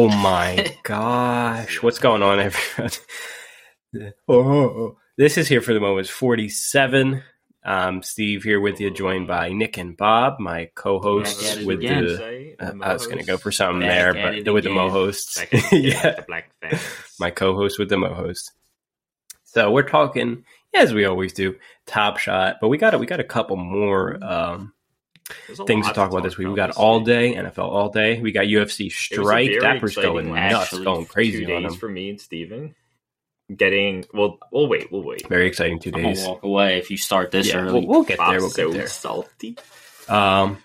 Oh my gosh. What's going on, everyone? oh, this is here for the moment. 47. Um, Steve here with you, joined by Nick and Bob, my co-hosts Back at it with again. the. uh, I was going to go for something Back there, but with the mo hosts, Back at it, yeah, the black my co-host with the mo host. So we're talking as we always do, Top Shot, but we got a, we got a couple more um, things to lot talk about this week. We got all day NFL all day. We got UFC It was a strike. very Dapper's going nuts, actually going two crazy on days him. for me and Steven. Getting well, we'll wait, we'll wait. Very exciting two I'm days. walk away if you start this Yeah, early. we'll, we'll get there. Bob's We'll so get there. salty. Um,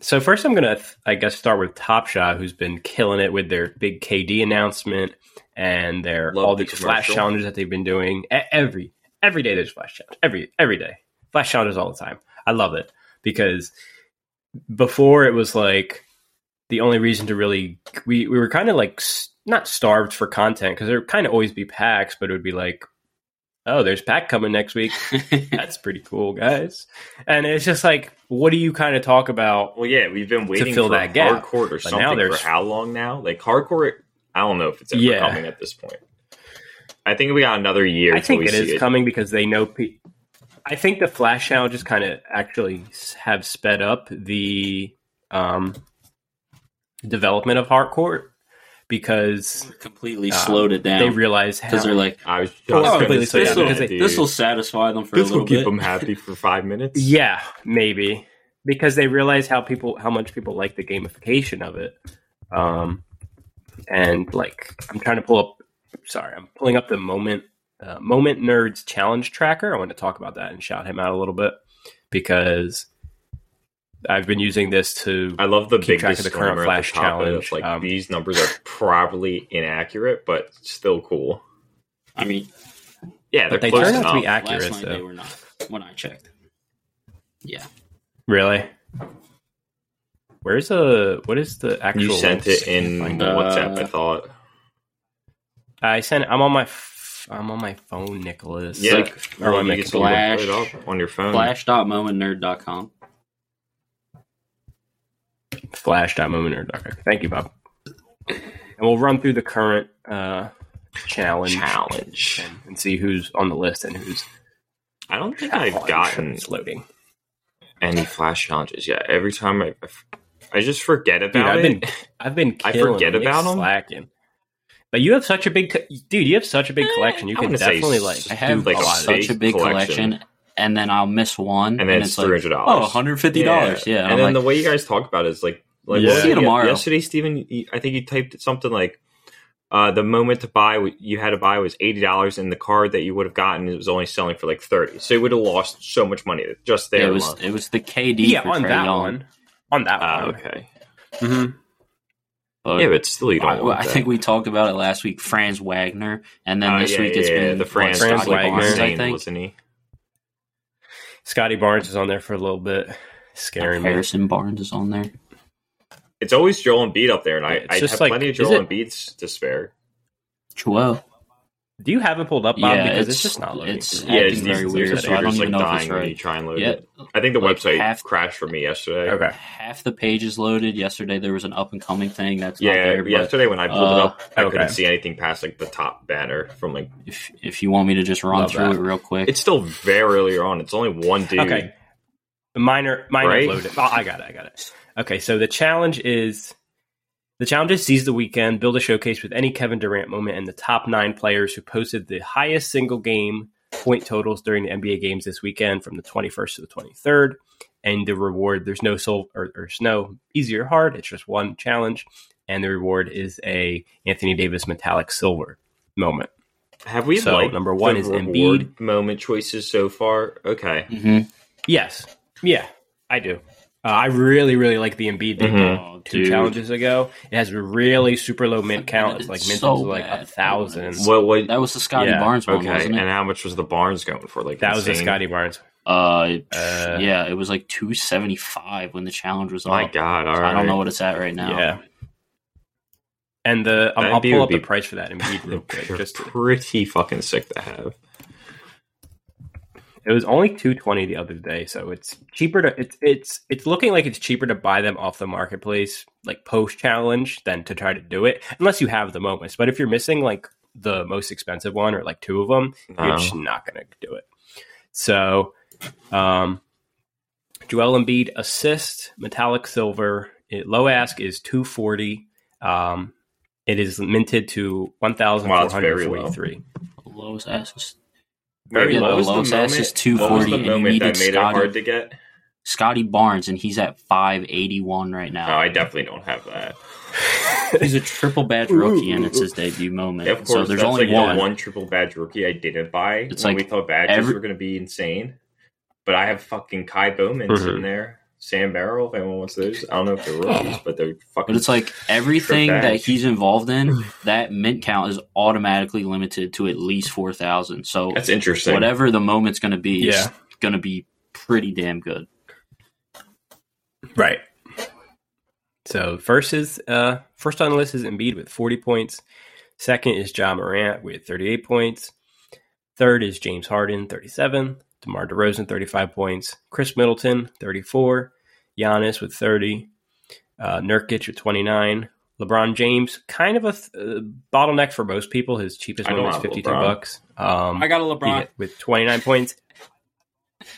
so first, I'm gonna, I guess, start with Top Shot, who's been killing it with their big KD announcement and their Love all the these flash challenges that they've been doing. Every every day, there's flash challenge. Every every day, flash challenges all the time. I love it because before it was like the only reason to really we we were kind of like not starved for content because there would kind of always be packs, but it would be like. Oh, there's pack coming next week. That's pretty cool, guys. And it's just like, what do you kind of talk about? Well, yeah, we've been waiting fill for that gap. hardcore or something now for how long now? Like hardcore, I don't know if it's ever Yeah. coming at this point. I think we got another year. I think it is coming because they know. Pe- I think the flash challenges kind of actually have sped up the um, development of hardcore because completely um, slowed it down they realize because they're like, I was just Oh, completely say slowed down that, because they- this will satisfy them for a This will keep bit. them happy for five minutes. yeah, maybe because they realize how people how much people like the gamification of it. Um, and like I'm trying to pull up. Sorry, I'm pulling up the moment uh, moment nerds challenge tracker. I want to talk about that and shout him out a little bit because I've been using this to I love the Keep big track of the current Flash the top of it, challenge. Like Um, these numbers are probably inaccurate, but still cool. I mean, Yeah, they're they close turn out enough. to be accurate. last night they were not when I checked. Yeah, really. Where's the what is the actual? you sent it in Find Uh, WhatsApp. I thought. I sent. I'm on my. F- I'm on my phone, Nicholas. Yeah, Like, or well, my you can still Flash. look it on your phone. flash.momentnerd.com. flash.moment. Thank you, Bob. And we'll run through the current uh, challenge, challenge. and, and see who's on the list and who's I don't think I've gotten It's loading. any flash challenges yet. Every time I, I just forget Dude, about I've it. been I've been I forget Nick's about 'em. slacking. But you have such a big, co- dude. You have such a big Eh, collection. You I can wouldn't say definitely like I have like a a lot. such a big collection. collection. and then I'll miss one, and then it's it's like, three hundred oh, dollars. $150. Yeah, and I'm then like, the way you guys talk about it is like, like Yeah. what was See you it? tomorrow. Yesterday, Stephen, you- I think you typed something like, uh, the moment to buy you had to buy was eighty dollars, and the card that you would have gotten it was only selling for like thirty. So you would have lost so much money just there. it was alone. it was the KD Yeah, for on Trae that Young. one. On that Ah, one. okay. Mhm. But Yeah, but still, you don't. I, want I that. think we talked about it last week. Franz Wagner, and then Uh, this yeah, week it's yeah, been the what, Franz, Franz Wagner. Barnes, I think. wasn't he? Scottie Barnes is on there for a little bit, scaring me. Harrison Barnes is on there. It's always Joel Embiid up there, and I, I just have like- plenty of is Joel it- Embiid's to spare. Joel. Do you have it pulled up, Bob? Yeah, because it's, it's- just not loading. it's- Yeah, it's very weird, so I don't even like know if it's dying when right. you try and load Yeah, it. I think the like website half- crashed for me yesterday. okay. half the pages loaded. Yesterday there was an up and coming thing that's not Yeah, there. But yesterday when I pulled uh, it up, I okay. couldn't see anything past like the top banner from like. if if you want me to just run through that. it real quick, It's still very early on. It's only one dude. Okay. Minor, minor Right? loaded. Oh, I got it. I got it. Okay, so the challenge is the challenge is seize the weekend, build a showcase with any Kevin Durant moment, and the top nine players who posted the highest single game point totals during the NBA games this weekend from the 21st to the 23rd. And the reward, there's no soul or there's no easy or hard. It's just one challenge, and the reward is a Anthony Davis metallic silver moment. Have we So, like number one the is Embiid. moment choices so far? Okay, hmm Yes, yeah, I do. Uh, I really, really like the Embiid they Mhm. did Oh, two dude. challenges ago. It has really super low mint count. It's like mint So is like a thousand. what? What? That was the Scottie Yeah, Barnes one, Okay, wasn't it? and how much was the Barnes going for? Like That was the? Scottie Barnes. Uh, Uh, yeah, it was like two seventy five when the challenge was on. My up. God! All So right. I don't know what it's at right now. Yeah. And the I'll, That I'll pull would up the be price for that Embiid real quick. You're Just pretty fucking sick to have. It was only two twenty the other day, so it's cheaper to it's it's it's looking like it's cheaper to buy them off the marketplace like post challenge than to try to do it unless you have the moments. But if you're missing like the most expensive one or like two of them, you're just not going to do it. So, um, Joel Embiid assist metallic silver. It, low ask is two forty. Um, it is minted to one thousand Wow, four it's hundred very low. forty three. Lowest ass is Very Yeah, low. the was lowest ass is 240, the and you moment that needed made Scottie. it hard to get? Scottie Barnes, and he's at five eighty one right No, now. I definitely don't have that. He's a triple badge rookie, and it's his debut moment. Yeah, of course, so there's that's only like one. the one triple badge rookie I didn't buy It's when like we thought badges every- were going to be insane. But I have fucking Kai Bowman Mhm. sitting there, Sam Barrel. If anyone wants those, I don't know if they're rookies, but they're fucking. But it's like everything that he's involved in, that mint count is automatically limited to at least four thousand. So that's interesting. whatever the moment's going to be, Yeah. is going to be pretty damn good. Right. So first is uh first on the list is Embiid with 40 points. Second is Ja Morant with 38 points. Third is James Harden, 37. DeMar DeRozan, 35 points. Khris Middleton, 34. Giannis with 30. Uh, Nurkic with 29. LeBron James, kind of a th- uh, bottleneck for most people. His cheapest one don't was 52 LeBron. bucks. Um, I got a he LeBron. hit with 29 points.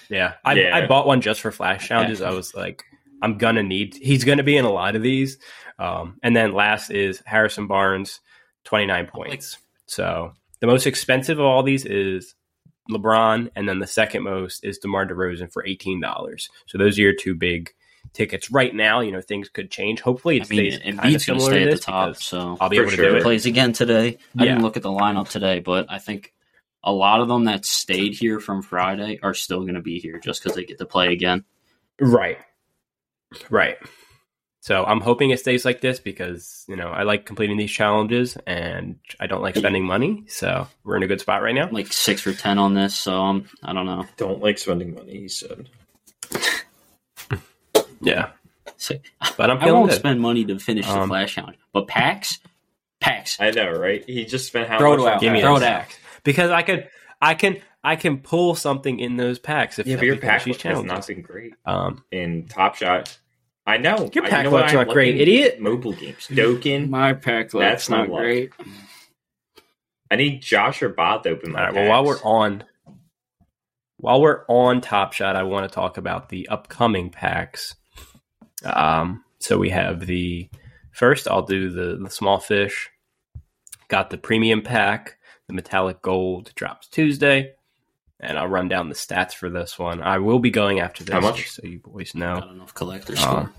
Yeah. I, Yeah. I bought one just for flash challenges. I was like, I'm gonna need. He's gonna be in a lot of these. Um, and then last is Harrison Barnes, 29 points. So the most expensive of all these is LeBron, and then the second most is DeMar DeRozan for eighteen dollars. So those are your two big tickets right now. You know things could change. Hopefully, it I mean, stays kind of going to similar stay to at the top, so I'll be For able to sure. do it. plays again today. I Yeah. didn't look at the lineup today, but I think a lot of them that stayed here from Friday are still going to be here just because they get to play again. Right. Right. So I'm hoping it stays like this because, you know, I like completing these challenges and I don't like spending money. So we're in a good spot right now. Like six for ten on this, so um, I don't know. don't like spending money. He said. Yeah. So, But I'm I won't good. spend money to finish the Um, flash challenge, but packs, packs. I know, right? He just spent how Throw much it out. Give me Throw packs? it out. Because I could I can I can pull something in those packs if Yeah, but your finish pack these luck has not challenges. been great Um in Top Shot. I know. Your I- pack you know what luck's I'm not great, idiot. Mobile games. Dokin. My pack That's looks my not luck. great. I need Josh or Bob to open all my right, well while we're on while we're on Top Shot, I want to talk about the upcoming packs. Um so we have the first I'll do the, the small fish. Got the premium pack, the metallic gold drops Tuesday. And I'll run down the stats for this one. I will be going after this, How much? just so you boys I know. don't know if collectors Um,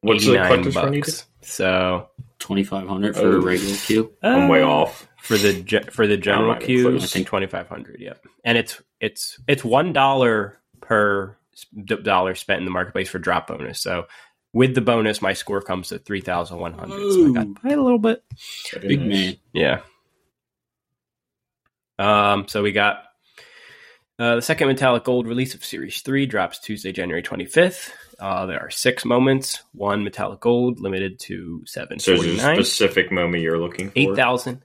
What's the 89 collector's run needed? So twenty five hundred for Oh. a regular queue. I'm way uh, off. for the ge- for the general not queue. I think twenty five hundred. Yep, and it's it's it's one dollar per dollar spent in the marketplace for drop bonus. So with the bonus, my score comes to three thousand one hundred. So I got by a little bit. Big man. Yeah. Um. So we got uh, the second metallic gold release of Series Three drops Tuesday, January twenty fifth. Uh, there are six moments. One metallic gold limited to seven So there's a specific moment you're looking for. Eight thousand.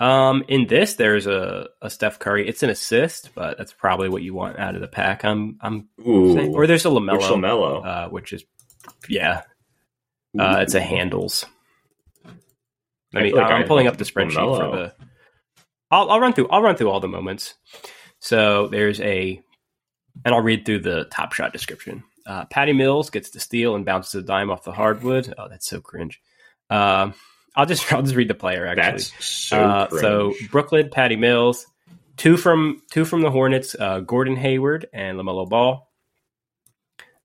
Um, in this, there's a, a Steph Curry. It's an assist, but that's probably what you want out of the pack. I'm I'm Ooh. saying. or there's a Which LaMelo, LaMelo? uh, which is yeah, uh, it's a handles. I, I mean, like I'm I'd pulling up the spreadsheet LaMelo. for the. I'll I'll run through I'll run through all the moments. So there's a, and I'll read through the top shot description. Uh, Patty Mills gets the steal and bounces a dime off the hardwood. Oh, that's so cringe. Um, I'll just I'll just read the player actually. That's so Uh, so. Brooklyn, Patty Mills, two from two from the Hornets, uh, Gordon Hayward and LaMelo Ball.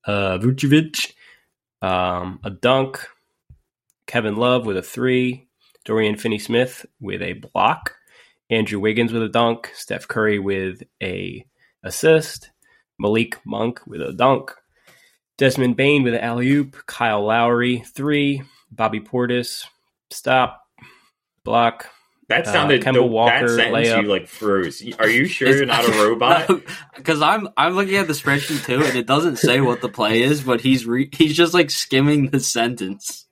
Uh, Vucevic, um, a dunk. Kevin Love with a three. Dorian Finney-Smith with a block. Andrew Wiggins with a dunk. Steph Curry with a assist. Malik Monk with a dunk. Desmond Bane with an alley oop. Kyle Lowry three. Bobby Portis stop block. that uh, sounded Kemba the, Walker that sentence layup. you like froze. Are you sure you're not a robot? Because I'm I'm looking at the spreadsheet too, and it doesn't say what the play is, but he's re- he's just like skimming the sentence.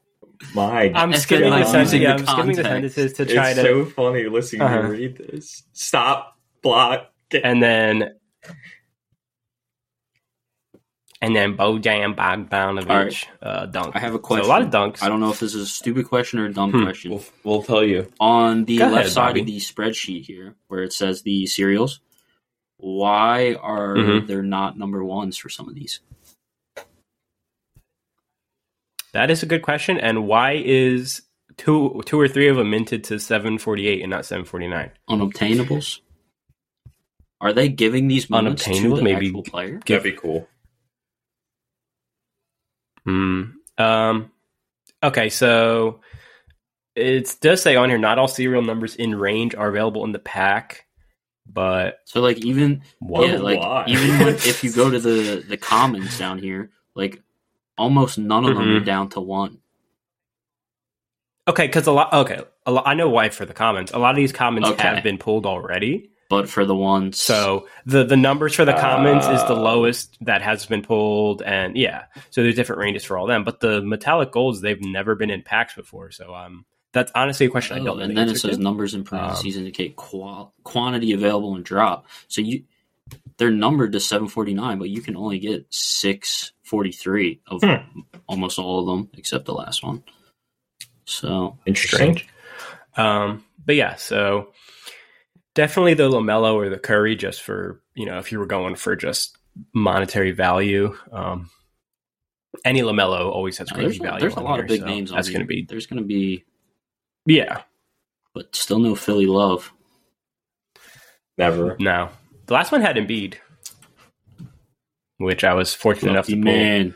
My I'm It's skimming the sentences. using Yeah, I'm skimming the context. sentences to try it's to. so funny listening to Uh-huh. you read this. Stop, block, and then and then Bojan Bogdanovic uh, dunk. I have a So question. a lot of dunks. I don't know if this is a stupid question or a dumb Hmm. question. We'll, we'll tell you. On the Go left ahead, side Bobby. of the spreadsheet here, where it says the serials, why are Mhm. there not number ones for some of these? That is a good question. And why is two two or three of them minted to seven forty eight and not seven forty nine? Unobtainables? Are they giving these moments to the maybe. actual player? That'd be cool. Hmm. Um. Okay, so it does say on here not all serial numbers in range are available in the pack, but So like even what? yeah, like even when, if you go to the the commons down here, like almost none of them Mhm. are down to one. Okay, because a lot. Okay, a lot, I know why for the comments. A lot of these comments Okay. have been pulled already. But for the ones, So the the numbers for the comments is the Oh. lowest that has been pulled, and yeah, so there's different ranges for all them. But the metallic golds they've never been in packs before, so um, that's honestly a question I Oh, don't. know and the then it says to. numbers in parentheses indicate qual- quantity available and drop. So you they're numbered to 749, but you can only get 643 of Hmm. almost all of them except the last one. So Interesting. Um, but yeah, so definitely the LaMelo or the Curry, just for you know, if you were going for just monetary value. Um, any LaMelo always has crazy there's, a, value. there's a lot here, of big so names on That's going to be There's going to be, yeah. but still no Philly love. Never. No, the last one had Embiid, which I was fortunate enough to Lucky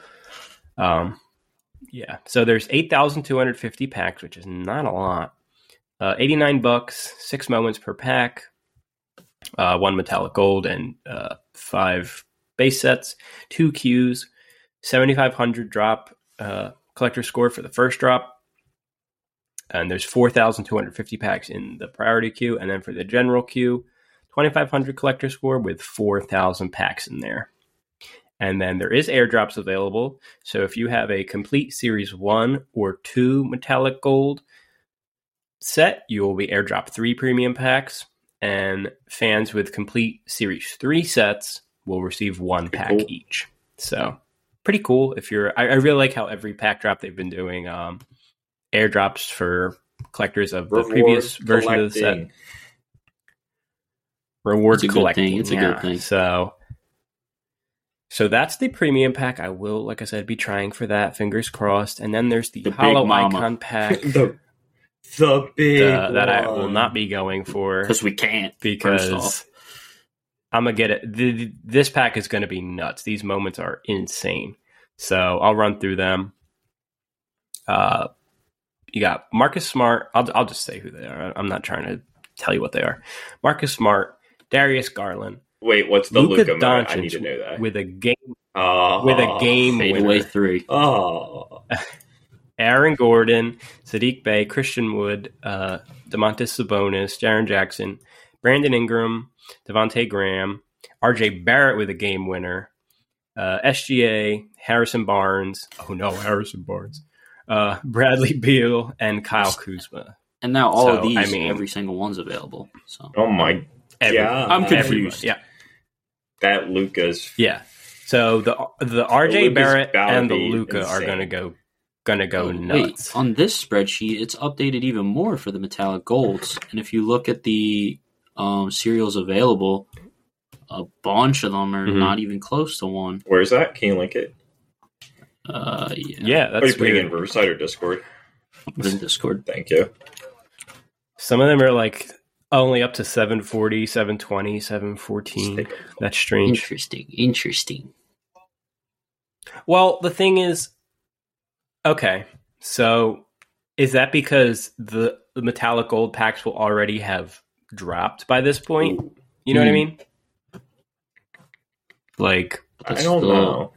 pull. Um, yeah. So there's eight thousand two hundred fifty packs, which is not a lot. Uh, Eighty nine bucks, six moments per pack, uh, one metallic gold, and uh, five base sets, two five hundred drop uh, collector score for the first drop. And there's 4,250 packs in the priority queue. And then for the general queue, 2,500 collector score with 4,000 packs in there. And then there is airdrops available. So if you have a complete Series 1 or 2 metallic gold set, you will be airdropped three premium packs. And fans with complete Series 3 sets will receive one Pretty pack cool. each. So pretty cool. If you're, I, I really like how every pack drop they've been doing um, airdrops for collectors of the Reward previous version of the set Rewards a good collecting. thing. It's a good thing. So, so that's the premium pack. I will, like I said, be trying for that. Fingers crossed. And then there's the, The hollow icon pack the the big uh, that I will not be going for Because we can't. because. I'm gonna get it. The, this pack is going to be nuts. These moments are insane. So I'll run through them. Uh, you got Marcus Smart. I'll I'll just say who they are. I'm not trying to tell you what they are. Marcus Smart, Darius Garland, Wait, what's the Luka Luka moment? I need Doncic to know that. with a game Oh, with a game Fade winner. away three. Oh, Aaron Gordon, Saddiq Bey, Christian Wood, uh, Domantas Sabonis, Jaren Jackson, Brandon Ingram, Devonte' Graham, RJ Barrett with a game winner, uh, SGA, Harrison Barnes. Oh no, Harrison Barnes. Uh, Bradley Beal and Kyle Kuzma. And now all So, of these, I mean- every single one's available. So oh my Every- god! I'm confused. everybody. Yeah, That Luka's yeah. So the the RJ Luka's Barrett and the be Luka are gonna go gonna go Oh, nuts. Wait, on this spreadsheet, it's updated even more for the metallic golds. And if you look at the um, serials available, a bunch of them are Mhm. not even close to one. Where's that? Can you link it? Uh, yeah, yeah, Are you that's putting it weird. in Riverside or Discord? put in Discord. Thank you. Some of them are like only up to 740, 720, 714. take That's strange. Interesting, interesting. Well, the thing is, okay, so is that because the, the metallic gold packs will already have dropped by this point? You know what I Hmm. mean? Like, I don't still- know.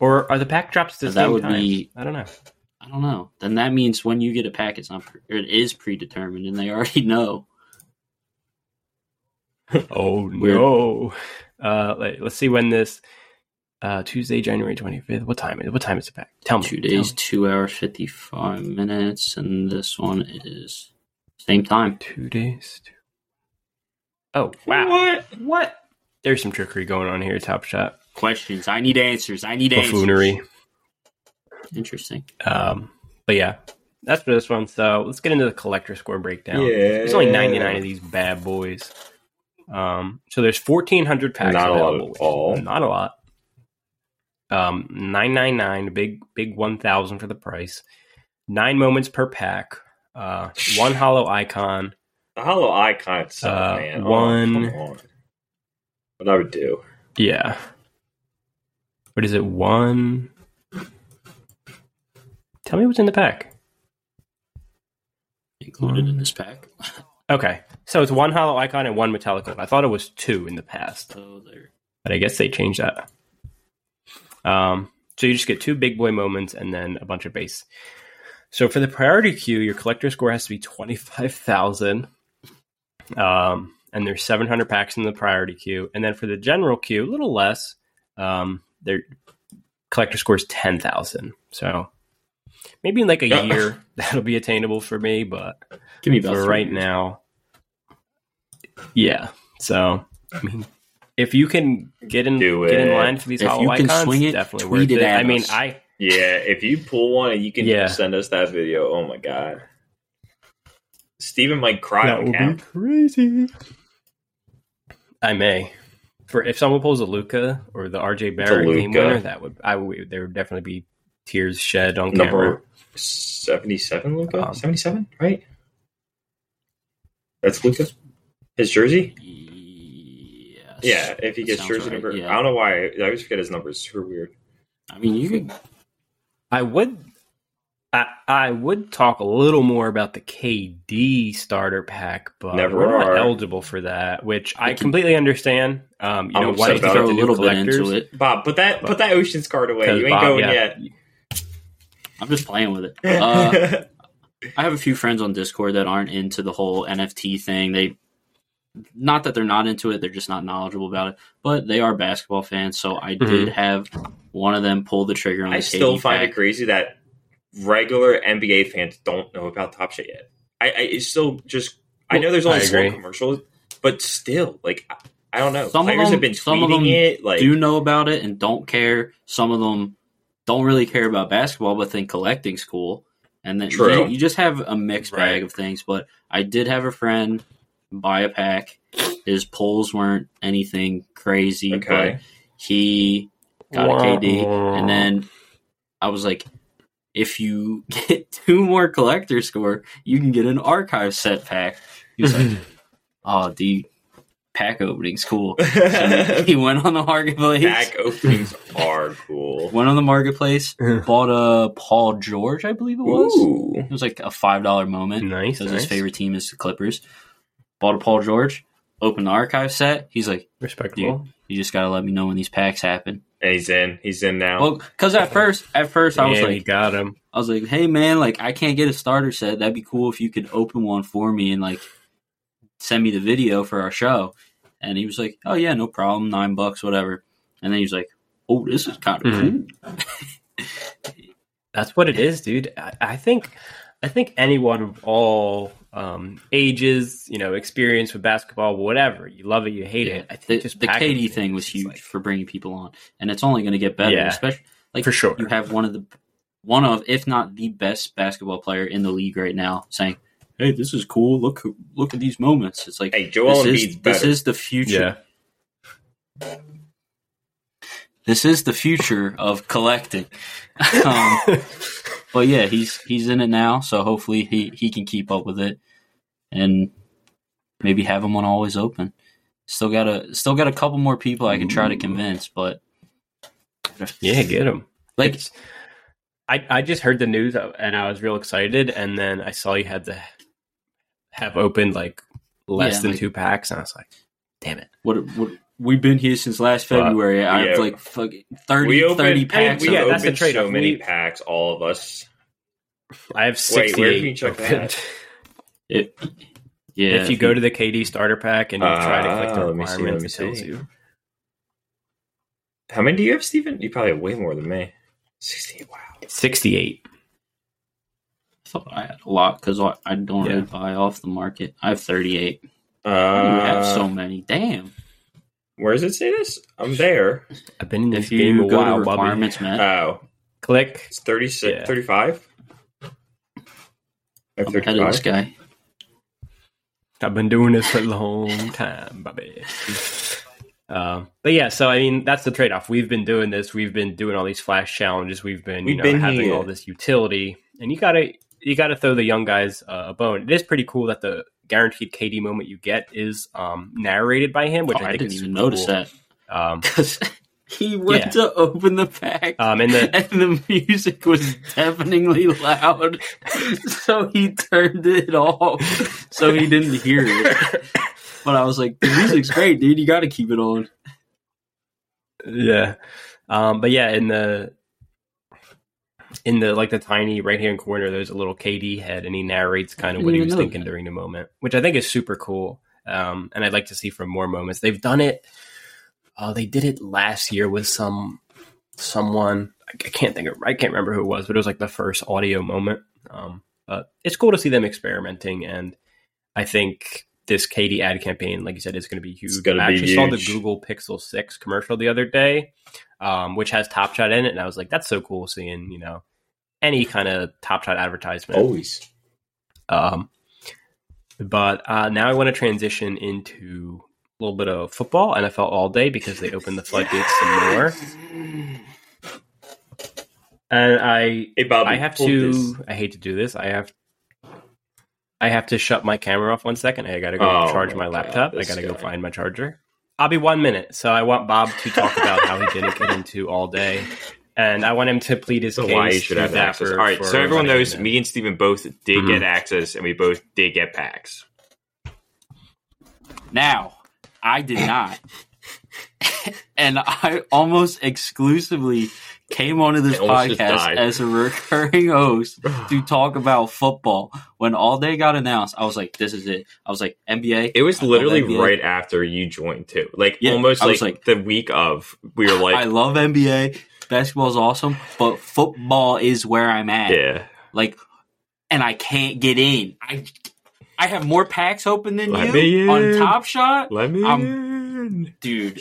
or are the pack drops the That same would time? be- I don't know. I don't know. Then that means when you get a pack, it's not. Pre- or it is predetermined, and they already know. Oh no! Uh, let, us see when this uh, Tuesday, January twenty fifth. What time? is What time is it back? Tell me. Two days, two hours, fifty five minutes, and this one is same time. Two days. Two. Oh wow! What? What? there's some trickery going on here. Top Shot Questions. I need answers. I need answers. buffoonery. Interesting. Um, but yeah, that's for this one. So let's get into the collector score breakdown. Yeah. There's only 99 of these bad boys. Um, so there's 1,400 packs Not a lot at which all. Not a lot. Um, 999, big big 1,000 for the price. Nine moments per pack. Uh, one hollow icon. The hollow icon itself, Uh, man. Oh, one- come on. What I would do. Yeah. What is it? One. Tell me what's in the pack. Included in this pack. Okay, so it's one hollow icon and one metallic gold. I thought it was two in the past. There. but I guess they changed that. Um, so you just get two big boy moments and then a bunch of base. So for the priority queue, your collector score has to be twenty five thousand, um, and there's seven hundred packs in the priority queue. And then for the general queue, a little less. Um, their collector score is ten thousand. So maybe in like a year that'll be attainable for me, but Give me about for right years. now. Yeah. So I mean, if you can get in Do get in line for these If hollow you can icons, swing it, definitely tweet worth it it. at I mean. I Yeah, if you pull one and you can Yeah. send us that video, oh my god. Steven might cry That on camera. crazy. I may. For if someone pulls a Luka or the RJ Barrett game winner, that would I would there would definitely be tears shed on camera. Number 77, Luka? Um, 77, right? That's Luka? His jersey? Yes. Yeah, if he gets jersey right, number. yeah. I don't know why. I always forget his number. It's super weird. I mean, you could. I would I, I would talk a little more about the KD starter pack, but Never we're not are. eligible for that, which I completely understand. Um, you I'm know, why you about throw a little bit into it. Bob, put that put that Oceans card away. You ain't Bob, going yeah. yet. I'm just playing with it. Uh, I have a few friends on Discord that aren't into the whole NFT thing. They, not that they're not into it, they're just not knowledgeable about it. But they are basketball fans, so I mm-hmm. did have one of them pull the trigger on the I still KD find pack. it crazy that regular NBA fans don't know about Top Shot yet. I, I it's still just. I know there's I only small agree. commercials, but still, like I, I don't know. Some of Players them- have been some of them it. Like do know about it and don't care. Some of them don't really care about basketball, but think collecting's cool. And then True. you, just have a mixed bag of things. But I did have a friend buy a pack. His pulls weren't anything crazy, Okay. but he got a KD. And then I was like, if you get two more collector score, you can get an archive set pack. He was like, oh, the pack opening's cool. So he went on the marketplace. pack openings are cool. Went on the marketplace, bought a Paul George, I believe it was. Ooh. It was like a five dollar moment nice, because nice. his favorite team is the Clippers. Bought a Paul George, opened the archive set. He's like, respectable. you just gotta let me know when these packs happen. And he's in. He's in now. Well, because at first, at first I was and he got him. I was like, hey man, like I can't get a starter set. That'd be cool if you could open one for me and like send me the video for our show. And he was like, oh yeah, no problem, nine bucks, whatever. And then he was like, oh, this is kind of Mhm. cool. That's what it is, dude. I, I think, I think anyone of all um, ages, you know, experience with basketball, whatever, you love it, you hate it. I the, think just the KD thing was huge like- for bringing people on, and it's only going to get better. Yeah. Especially like for sure. you have one of the one of, if not the best basketball player in the league right now, saying, "Hey, this is cool. Look, look at these moments." It's like hey, Joel this is this is the future. yeah. This is the future of collecting. um, but yeah, he's he's in it now, so hopefully he he can keep up with it, and maybe have him on always open. Still got a still got a couple more people I can try to convince, but yeah, get him. like It's- I I just heard the news uh, and I was real excited, and then I saw you had to have opened like less Yeah, than like- two packs, and I was like, damn it. what what we've been here since last But, February. I yeah. have like fucking 30, we opened, 30 packs. we yeah, that's the opened trade-off. so many We- packs, all of us. I have Wait, where sixty-eight. can you check that? it, yeah, if you go to the KD starter pack and you try to click the Ah, let me see, let me it tells see. you. How many do you have, Steven? You probably have way more than me. Sixty-eight. Wow. Sixty-eight. I thought I had a lot because I, I don't Yeah. really buy off the market. I have thirty eight. Uh, you have so many. Damn. Where does it say this? I'm there. I've been in this If game you a go while, to Bobby. man, Oh, Click. it's 36, Yeah. 35? I'm ahead of this 35? guy. I've been doing this for a long time, Bobby. Um, but yeah, so I mean, that's the trade off. We've been doing this. We've been doing all these flash challenges. We've been, you We've know, been having here. all this utility, and you gotta, you gotta throw the young guys uh, a bone. It is pretty cool that the guaranteed KD moment you get is um, narrated by him, which Oh, I I didn't even super notice cool. that Um, because he went Yeah. to open the pack. um, and the and the music was deafeningly loud, so he turned it off so he didn't hear it. But I was like, "The music's great, dude. You got to keep it on." yeah, um, but yeah, in the in the like the tiny right hand corner, there's a little KD head, and he narrates kind of what he was thinking that. during the moment, which I think is super cool. Um, and I'd like to see from more moments. They've done it. Uh, they did it last year with some someone. I I can't think of. I can't remember who it was, but it was like the first audio moment. Um, but it's cool to see them experimenting, and I think this KD ad campaign, like you said, is going to be huge. gonna I be actually saw the. Google Pixel Six commercial the other day, um, which has Top Shot in it, and I was like, that's so cool seeing you know any kind of Top Shot advertisement. Always. Um, but uh, now I want to transition into a little bit of football, NFL all day, because they opened the floodgates some more. And I, Hey, Bobby. I have to. this. I hate to do this. I have. I have to shut my camera off one second. I got to go Oh charge my God, laptop. I got to go find my charger. I'll be one minute. So I want Bob to talk about how he didn't get into all day, and I want him to plead his So case. why you should have access. for- All right, so everyone knows me and Steven both did Mhm. get access, and we both did get packs. Now, I did not, and I almost exclusively came onto this I almost just podcast as a recurring host to talk about football. When all day got announced, I was like, "This is it." I was like, "NBA." It was I literally right after you joined too, like Yeah, almost like, like- the week of. We were like, I love NBA. Basketball's awesome, but football is where I'm at. yeah, Like, and I can't get in. I I have more packs open than Let you on. Top Shot, let me I'm- in. dude.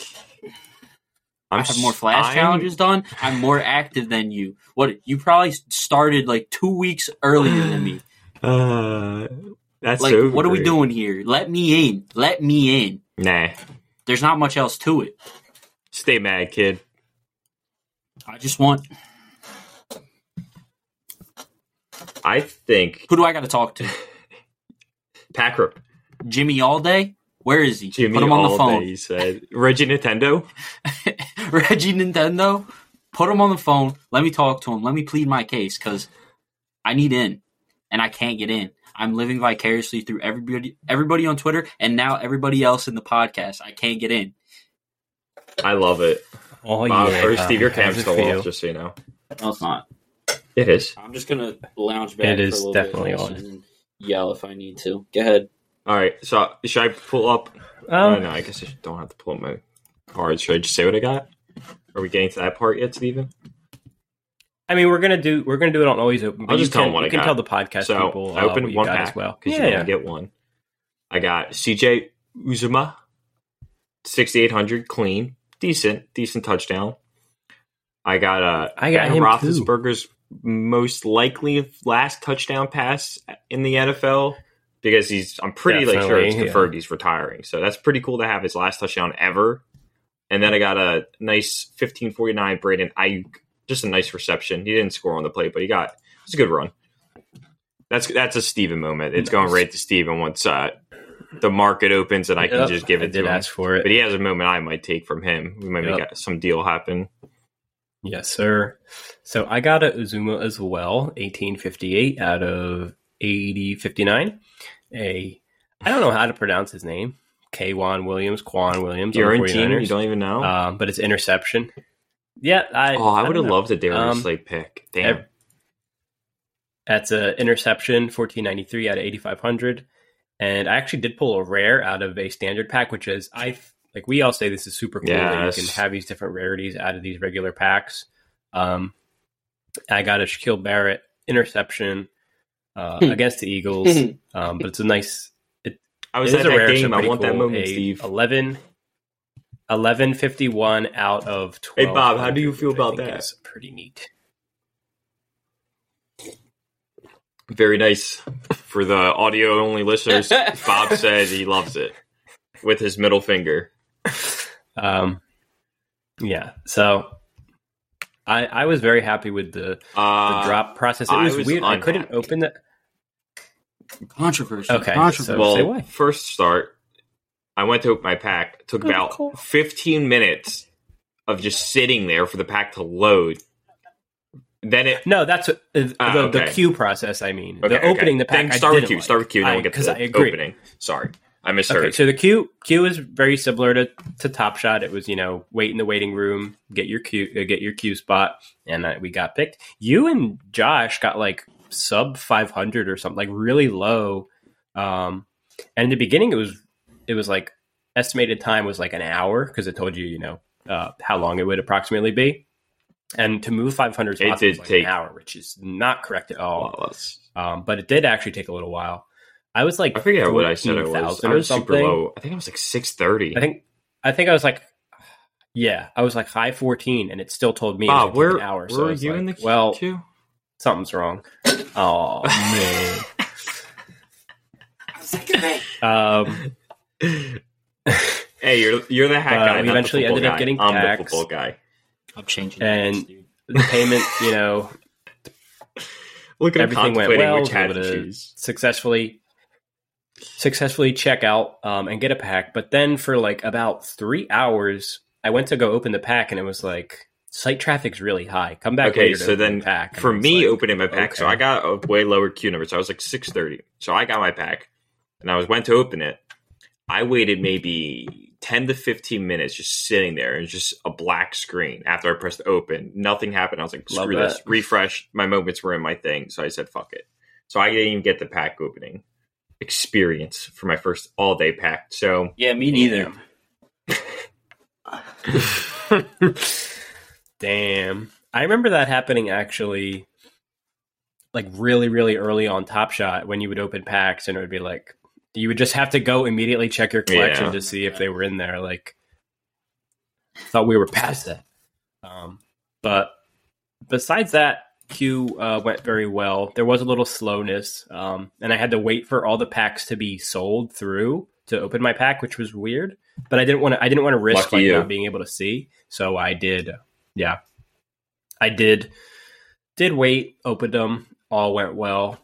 I'm I have more flash I'm- challenges done. I'm more active than you. What you probably started like two weeks earlier than me. Uh, that's Like, so what are we doing here? Let me in. Let me in. Nah, There's not much else to it. stay mad, kid. I just want. I think Who do I got to talk to? Packer Jimmy All Day. Where is he? Jimmy Put him on the phone. he said Reggie Nintendo. Reggie Nintendo. Put him on the phone. Let me talk to him. Let me plead my case because I need in, and I can't get in. I'm living vicariously through everybody, everybody on Twitter, and now everybody else in the podcast. I can't get in. I love it. Oh Bob, yeah, or Steve, your cam's still feel? off, just so you know. No, it's not. It is. I'm just gonna lounge back. It for is a little definitely bit on. and yell if I need to. Go ahead. All right, so should I pull up? Um, oh, no, I guess I don't have to pull up my cards. Should I just say what I got? Are we getting to that part yet, Steven? I mean, we're gonna do we're gonna do it on always open. But I'll you just tell can, them what you I can got. tell the podcast So people. I uh, opened what you one got pack as well. because Yeah, you yeah. only get one. I got CJ Uzomah, sixty eight hundred clean, decent, decent touchdown. I got uh, I got Ben him too. Roethlisberger's most likely last touchdown pass in the NFL because he's. I'm pretty like sure it's confirmed he's retiring, so that's pretty cool to have his last touchdown ever. And then I got a nice fifteen forty nine Braden Aiyuk, just a nice reception. He didn't score on the play, but he got it's a good run. That's that's a Steven moment. It's going right to Steven once uh, the market opens and I can Yep, just give I it did to him. ask for it. But he has a moment I might take from him. We might Yep. make some deal happen. Yes, sir. So I got a Uzomah as well, 1858 out of 8059. A I don't know how to pronounce his name. Kwan Williams, Quan Williams. You're in team. You don't even know. Um, but it's interception. Yeah, I. oh, I don't would have loved a Darius Um, Slay pick. Damn. That's a interception, 1493 out of 8500. And I actually did pull a rare out of a standard pack, which is I like we all say this is super cool that you can have these different rarities out of these regular packs. Um, I got a Shaquille Barrett interception uh, Hmm. against the Eagles, um, but it's a nice. I was it at is a that rare, so. I pretty want that cool. moment, A Steve. 11. eleven fifty one out of 12. Hey. Bob, how do you feel about that? that? is Pretty neat. Very nice for the audio only listeners. Bob says he loves it with his middle finger. Um, yeah. So I I was very happy with the, uh, the drop process. It I was, was weird. I couldn't open the. Controversy. Okay, Controversy. so- well, say why. first start, I went to open my pack. Took Of about course. 15 minutes of just sitting there for the pack to load. Then it. No, that's what- uh, Ah, the, the okay. queue process. I mean, Okay, the opening okay. the pack. Then start with didn't Q. like. Start with Q. Then we'll get to the opening. Sorry, I misheard. Okay, so the queue queue is very similar to, to Top Shot. It was you know wait in the waiting room, get your queue, uh, get your queue spot, and uh, we got picked. You and Josh got like sub five hundred or something, like really low. Um, and in the beginning, it was it was like estimated time was like an hour because it told you you know uh, how long it would approximately be. And to move 500 It spots did was like take- an hour, which is not correct at all. Um, but it did actually take a little while. I was like, I forget what I said I was. 14,000 I was super low. I think I was like 630. I think I think I was like, yeah, I was like high fourteen, and it still told me it was Bob, gonna take where, an hour. where so I were was you like, in the well, queue? something's wrong. Oh man. um, hey, you're you're the hack Uh, guy. we the eventually football ended up getting I'm packs. the football guy. I'm changing. And- names, the payment, you know, Look at Everything went contemplating well, which hat was to choose. successfully successfully check out um, and get a pack. But then for like about three hours, I went to go open the pack, and it was like site traffic's really high. Come back. Okay, later so open then pack. For me, like, opening my pack, so. I got a way lower queue number. So I was like 630. So I got my pack, and I was went to open it. I waited maybe 10 to 15 minutes just sitting there and just a black screen after I pressed open. Nothing happened. I was like, screw this. Refresh. My moments were in my thing. So I said, fuck it. So I didn't even get the pack opening experience for my first all day pack. So Yeah, me neither. Damn. I remember that happening actually like really, really early on Top Shot when you would open packs and it would be like you would just have to go immediately check your collection Yeah. to see if they were in there. Like thought we were past that. Um but besides that, Q uh, went very well. There was a little slowness, um, and I had to wait for all the packs to be sold through to open my pack, which was weird. But I didn't want to. I didn't want to risk like not being able to see, so I did. Yeah, I did. Did wait, opened them, all went well.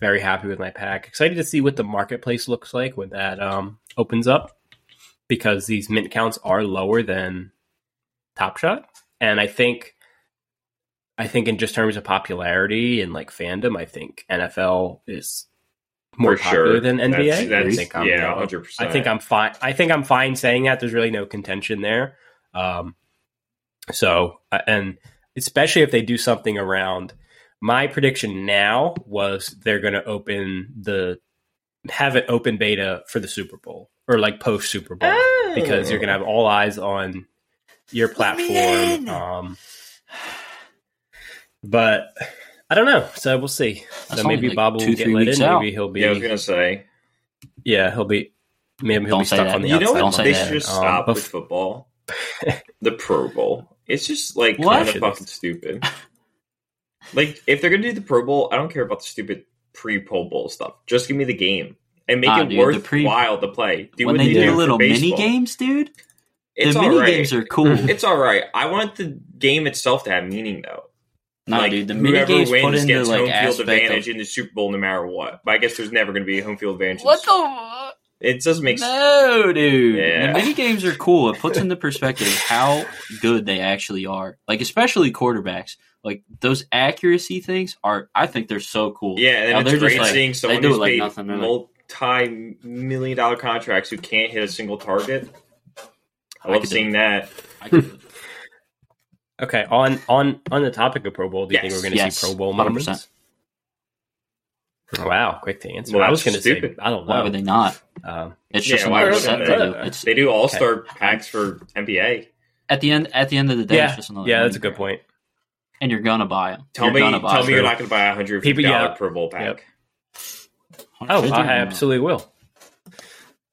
Very happy with my pack. Excited to see what the marketplace looks like when that um, opens up, because these mint counts are lower than Top Shot, and I think I think in just terms of popularity and like fandom, I think NFL is more For popular sure. than NBA. That's- that's- I think I'm, yeah, uh, 100%. I think I'm fine. I think I'm fine saying that. There's really no contention there. Um, so uh, and especially if they do something around. My prediction now was they're going to open the have it open beta for the Super Bowl or like post Super Bowl because you're going to have all eyes on your platform. Um, but I don't know. So we'll see. That's so maybe only like Bob will two, get three let weeks in. out. Maybe he'll be. yeah, I was gonna say. Yeah, he'll be. Maybe he'll Don't be stuck that. on the You know outside. what? Don't say They that. should just Um, stop bef- with football. the Pro Bowl. It's just like What? kind of fucking stupid. like if they're gonna do the Pro Bowl, I don't care about the stupid pre-Pro Bowl stuff. Just give me the game and make Nah, it dude, the pre- worthwhile to play. Do when what they do do for little mini games, dude, it's the mini right. games are cool. It's all right. I want the game itself to have meaning, though. no, like dude, the mini whoever games put wins into gets like home field advantage of in the Super Bowl, no matter what. But I guess there's never going to be a home field advantage. in what the- the. It doesn't make sense. No, dude. Yeah. The mini games are cool. It puts into perspective how good they actually are. Like especially quarterbacks. Like those accuracy things are. I think they're so cool. Yeah, Now and they're it's just great like- seeing they someone do who's it like paid nothing. Multi-million dollar contracts who can't hit a single target. I I love could seeing that. Okay, on on on the topic of Pro Bowl, do you think we're going to yes, see Pro Bowl 100%. moments? Wow, quick to answer. Well, I was going to say. I don't know. Why would they not? Um, It's just why another would set they? do. It's They do All Star packs for NBA. at the end. At the end of the day, yeah, it's just another. yeah, that's a good point. And you're gonna buy them. Tell you're me, gonna buy tell me you're not going to buy a hundred fifty People- dollar yeah. Pro Bowl pack. Yep. Oh, I absolutely will.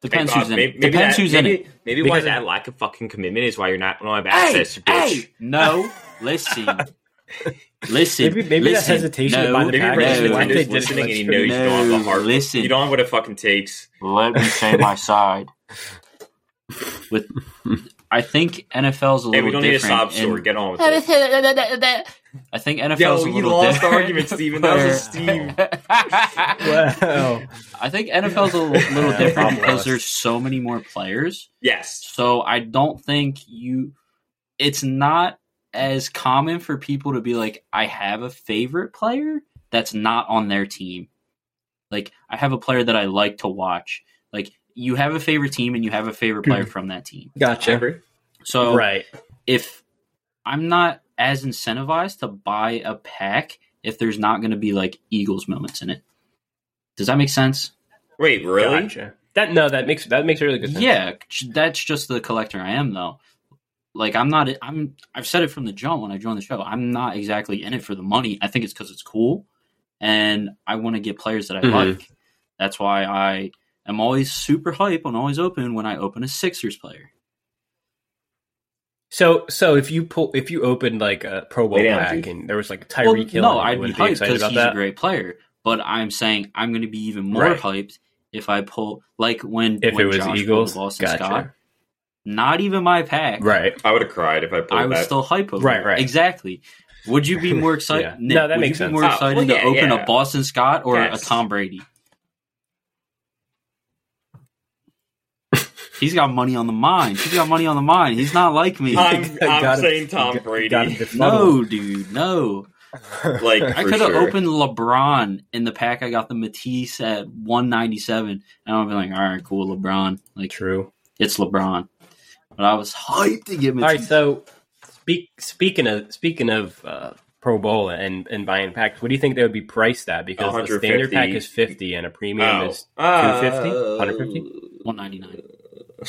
Depends Hey, who's in maybe, it. maybe Depends that- who's in maybe, it. Maybe why Because- that lack of fucking commitment is why you're not don't have Hey, access, bitch. hey, no, listen, listen. Maybe- maybe that hesitation to no, buy the Maybe package President is why no, Nintendo's listening and he like knows you don't have the No, heart. listen. You don't have what it fucking takes. Let me say my side. With, I think NFL's a little. Hey, little we don't need a sob story. in- Get on with it. I think NFL's Yo, a you little lost the different. argument, Steven. That was a Steve. Wow. I think NFL's a little different because there's so many more players. Yes. So I don't think you. It's not as common for people to be like, I have a favorite player that's not on their team. Like I have a player that I like to watch. Like you have a favorite team and you have a favorite player from that team. Gotcha. agree. So Right. if I'm not as incentivized to buy a pack if there's not going to be like Eagles moments in it. Does that make sense? Wait, really? Gotcha. That no, that makes that makes really good sense. Yeah, that's just the collector I am though. Like I'm not I'm I've said it from the jump when I joined the show. I'm not exactly in it for the money. I think it's cuz it's cool and I want to get players that I Mhm. like. That's why I am always super hype and always open when I open a Sixers player. So so if you pull if you opened like a Pro Bowl Lay down, pack dude. and there was like Well, Tyreek Hill, no, I'd be be hyped because about he's a great player. But I'm saying I'm going to be even more Right. hyped if I pull like when If when it was Josh Eagles, Boston gotcha. Scott. Not even my pack. Right. I would have cried if I pulled I was that. still hype over Right, it. right. Exactly. Would you be more excited? Yeah. Nick, No, that would makes you sense. be more Oh, excited well, yeah, to open yeah. a Boston Scott or Yes. a Tom Brady? He's got money on the mind. He's got money on the mind. He's not like me. I'm, I'm Got him- saying Tom got- Brady. got him no, dude, no. like I could have sure. opened LeBron in the pack. I got the Matisse at 197, and I'd be like, all right, cool, LeBron. Like, True. it's LeBron. But I was hyped to get All right. So speak speaking of speaking of uh, Pro Bowl and and buying packs, what do you think they would be priced at? Because the standard pack is fifty and a premium Oh. is Uh, 250? 150? 199.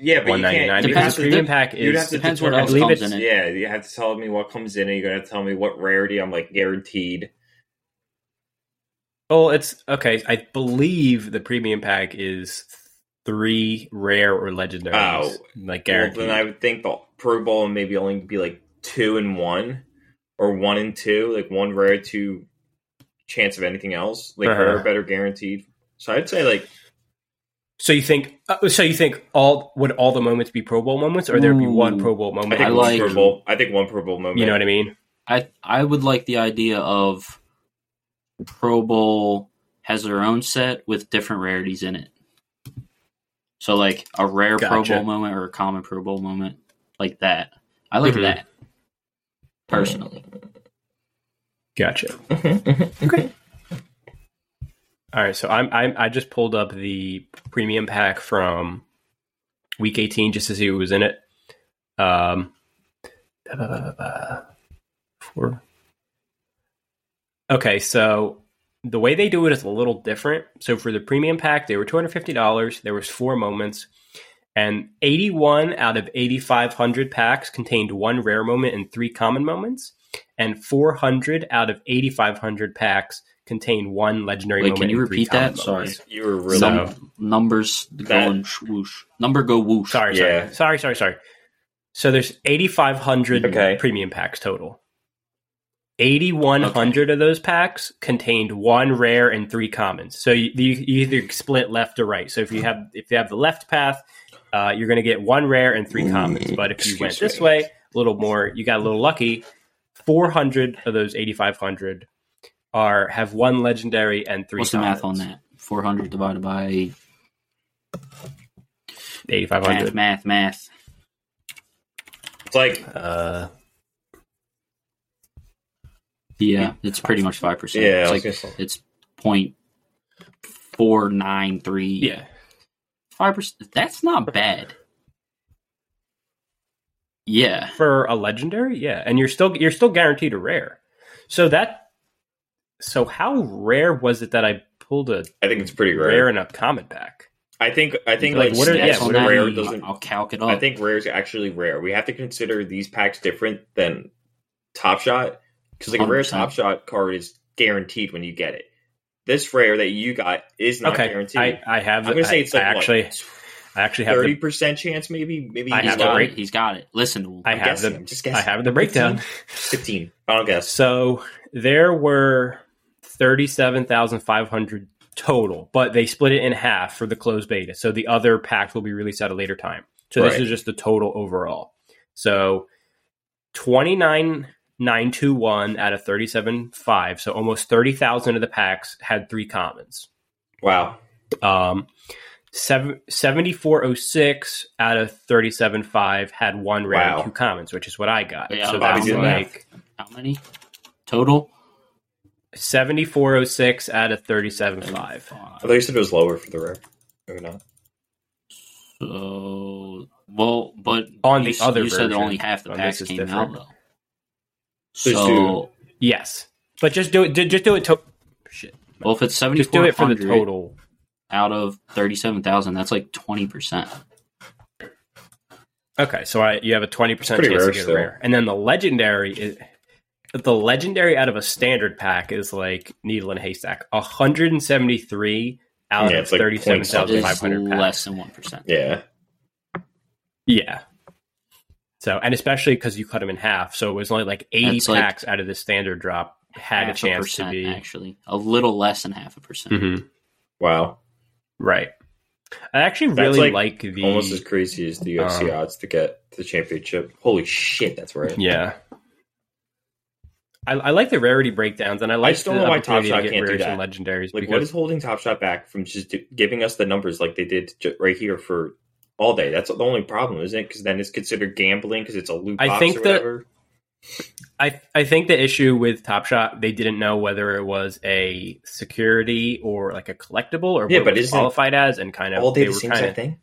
Yeah, but you can't. nine. you Because have the premium pack you'd is have to Depends what else comes in it. Yeah, you have to tell me what comes in, and you're gonna tell me what rarity I'm like guaranteed. Well, it's okay. I believe the premium pack is three rare or legendary. Oh. like Well, guaranteed. then I would think the Pro Bowl would maybe only be like two and one, or one and two, like one rare, two chance of anything else, like Uh-huh. rare, better guaranteed. So I'd say like so you think? Uh, so you think all would all the moments be Pro Bowl moments, or there would be one Ooh. Pro Bowl moment? I moment? think I one like- Pro Bowl. I think one Pro Bowl moment. you know what I mean? I I would like the idea of Pro Bowl has their own set with different rarities in it. So like a rare Pro Bowl moment or a common Pro Bowl moment, like that. I like Mhm. that personally. Gotcha. okay. All right, so I'm, I'm I just pulled up the premium pack from week 18 just to see who was in it. Um, four. Okay, so the way they do it is a little different. So for the premium pack, they were two hundred fifty dollars. There was four moments, and eighty one out of eighty five hundred packs contained one rare moment and three common moments, and four hundred out of eighty five hundred packs contained one legendary Wait, moment. can you repeat that? common Sorry. You were really So- Num- numbers going swoosh. Number go whoosh. Sorry, Yeah. sorry, sorry, sorry, sorry. So there's 8,500 Okay. premium packs total. 8,100 of those packs contained one rare and three commons. So you, you, you either split left or right. So if you have if you have the left path, uh, you're going to get one rare and three commons. But if you Excuse went this way, a little more, you got a little lucky. 400 of those 8,500 are have one legendary and three. What's the math on that? Four hundred divided by 8,500. math, math, math. It's like Uh, Yeah, it's pretty much five percent. yeah. It's like gonna it's point four nine three. yeah. five percent. That's not bad. Yeah, for a legendary yeah and you're still you're still guaranteed a rare so that so how rare was it that i pulled a I think it's pretty rare, rare. in a common pack I think I think Like, like, what are- yeah, what are rare doesn't. I'll calc it up. I think rare is actually rare. We have to consider these packs different than Top Shot because like a rare Top Shot card is guaranteed when you get it. this rare that you got is not okay, guaranteed. I, I have. I'm gonna say I- it's like I what, actually, I actually have thirty percent chance, maybe. Maybe I He's have got break- it. He's got it. Listen to him. I I'm have guessing, the, I'm just I guessing. have the breakdown. Fifteen. Final guess. So there were thirty-seven thousand five hundred total, but they split it in half for the closed beta. So the other pack will be released at a later time. So this is just the total overall. So twenty-nine nine two one out of thirty-seven five. So almost thirty thousand of the packs had three commons. Wow. Um, seven, 7406 out of 37.5 had one rare Wow. two commons, which is what I got. Yeah, so Bobby that's did the math. like How many total? 7406 out of 37.5. I thought you said it was lower for the rare. Maybe not. So well, but On you, the other you said version, only half the packs came different. out though. There's So Yes. But just do it. Just do it. To- shit. well, if it's seventy Just do it for the total. out of thirty seven thousand, that's like twenty percent. Okay, so I, you have a 20% chance pretty to get a still. rare. And then the legendary is. The legendary out of a standard pack is like needle in a haystack. 173 out Yeah, of like 37,500 less than one percent. Yeah. Yeah. So, and especially because you cut them in half, so it was only like eighty That's like packs out of the standard drop had a chance to be actually a little less than half a percent. Mhm. Wow. right. I actually That's really like like, the Almost as crazy as the UFC um, odds to get the championship. Holy shit, that's right. yeah. I, I like the rarity breakdowns, and I like just don't the know why Top Shot to can't do that. legendaries. Like, what because is holding Top Shot back from just giving us the numbers like they did right here for all day? That's the only problem, isn't it? Because then it's considered gambling because it's a loot I think or that- whatever. I I think the issue with Top Shot, they didn't know whether it was a security or like a collectible or Yeah, what but it qualified as, and kind of all day the same kinda, thing.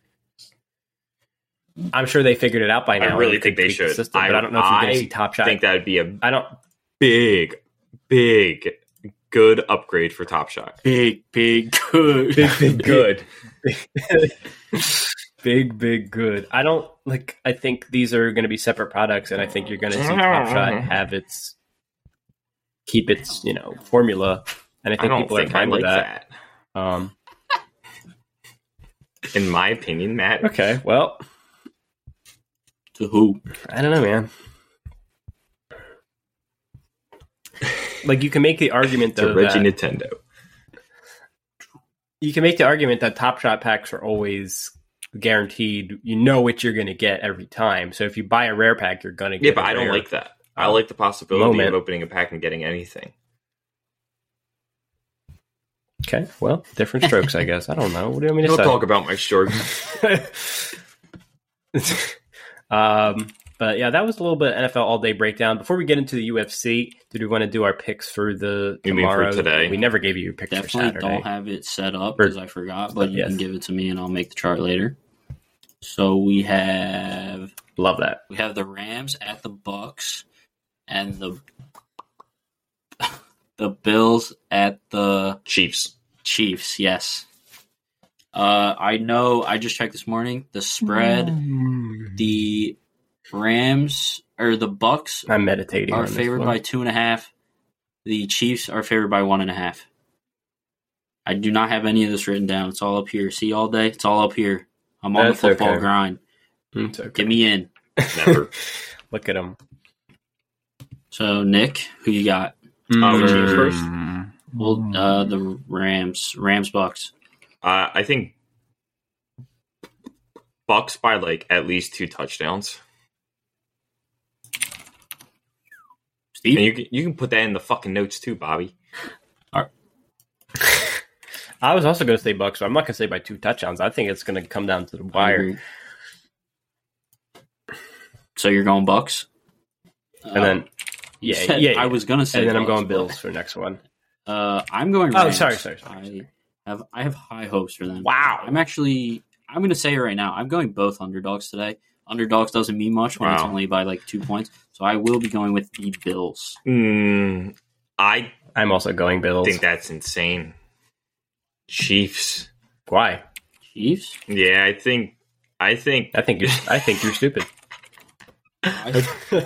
I'm sure they figured it out by now. I really think they should. System, but I- I don't know if you're going to see Top I think that would be a I don't. Big, big, good upgrade for Top Shot. Big, big, good. big, big good. big, big, good. I don't like. I think these are going to be separate products, and I think you're going to see Top Shot have its keep its you know formula, and I I think don't people think are I fine like with that. that. Um, In my opinion, Matt. okay, well, to who? I don't know, man. Like you can make the argument To Reggie that Nintendo. you can make the argument that Top Shot packs are always guaranteed. You know what you're going to get every time. So if you buy a rare pack, you're going to get. Yeah, but I don't like that. I like the possibility Moment. of opening a pack and getting anything. Okay, well, different strokes, I guess. I don't know. What do you mean? Don't say? talk about my story. um, but yeah, that was a little bit of NFL all day breakdown. Before we get into the UFC, did we want to do our picks for the You mean for tomorrow? today? We never gave you your picks for Definitely Saturday. don't have it set up because I forgot, but you Yes. can give it to me and I'll make the chart later. So we have Love that. we have the Rams at the Bucks and the the Bills at the Chiefs. Chiefs. Yes. Uh, I know. I just checked this morning. The spread, the Rams or the Bucks I'm meditating. are on favored one. by two and a half. The Chiefs are favored by one and a half. I do not have any of this written down. It's all up here. See all day. It's all up here. I'm on That's the football okay. grind. Okay. Get me in. Never. Look at him. So Nick, who you got? Oh, the first? Well, uh, the Rams, Rams, Bucks. uh, I think Bucks by like at least two touchdowns. Steve, And you can, you can put that in the fucking notes too, Bobby. I was also going to say Bucks, but I'm not going to say by two touchdowns. I think it's going to come down to the I wire. agree. So you're going Bucks, And then, You yeah, said- yeah, yeah. I was gonna say, and then I'm Bucks, going but, Bills for next one. Uh, I'm going. Oh, Rams. sorry, sorry, sorry. I have I have high hopes for them. Wow. I'm actually I'm going to say it right now. I'm going both underdogs today. Underdogs doesn't mean much when it's only by like two points, so I will be going with the Bills. Mm, I I'm also going Bills. I think that's insane. Chiefs. Why? Chiefs. Yeah, I think. I think. I think you're. I think you're stupid. I- I think they're